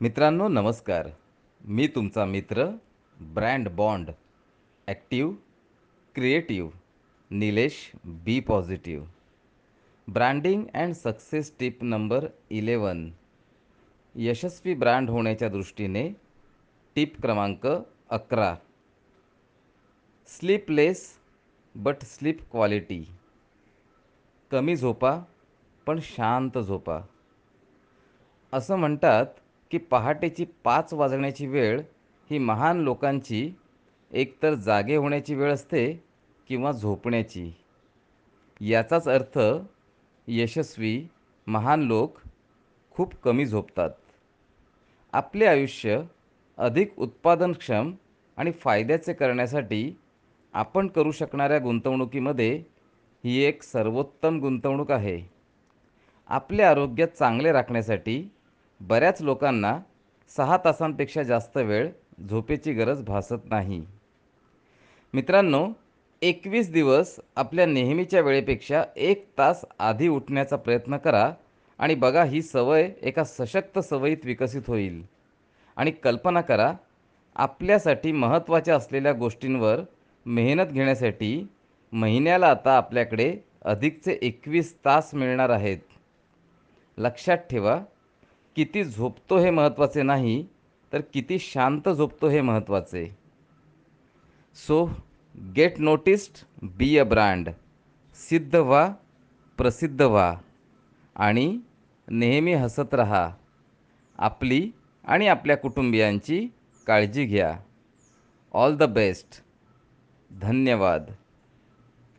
मित्रांनो नमस्कार. मी तुमचा मित्र brand bond active creative Nilesh be positive. Branding and success tip number eleven Yashasvi brand होण्याच्या दृष्टीने टिप क्रमांक अकरा. Sleepless but sleep quality. कमी झोपा पण शांत झोपा. असं म्हणतात की पहाटेची पाच वाजण्याची वेळ ही महान लोकांची एकतर जागे होण्याची वेळ असते किंवा झोपण्याची. याचाच अर्थ यशस्वी महान लोक खूप कमी झोपतात. आपले आयुष्य अधिक उत्पादनक्षम आणि फायद्याचे करण्यासाठी आपण करू शकणाऱ्या गुंतवणुकीमध्ये ही एक सर्वोत्तम गुंतवणूक आहे. आपले आरोग्य चांगले राखण्यासाठी बऱ्याच लोकांना सहा तासांपेक्षा जास्त वेळ झोपेची गरज भासत नाही. मित्रांनो एकवीस दिवस आपल्या नेहमीच्या वेळेपेक्षा एक तास आधी उठण्याचा प्रयत्न करा आणि बघा ही सवय एका सशक्त सवयीत विकसित होईल. आणि कल्पना करा आपल्यासाठी महत्त्वाच्या असलेल्या गोष्टींवर मेहनत घेण्यासाठी महिन्याला आता आपल्याकडे अधिकचे एकवीस तास मिळणार आहेत. लक्षात ठेवा किती झोपतो हे महत्त्वाचे नाही तर किती शांत झोपतो हे महत्त्वाचे so get noticed be a brand सिद्ध व्हा प्रसिद्ध व्हा आणि नेहमी हसत रहा. आपली आणि आपल्या कुटुंबियांची काळजी घ्या. ऑल द बेस्ट धन्यवाद.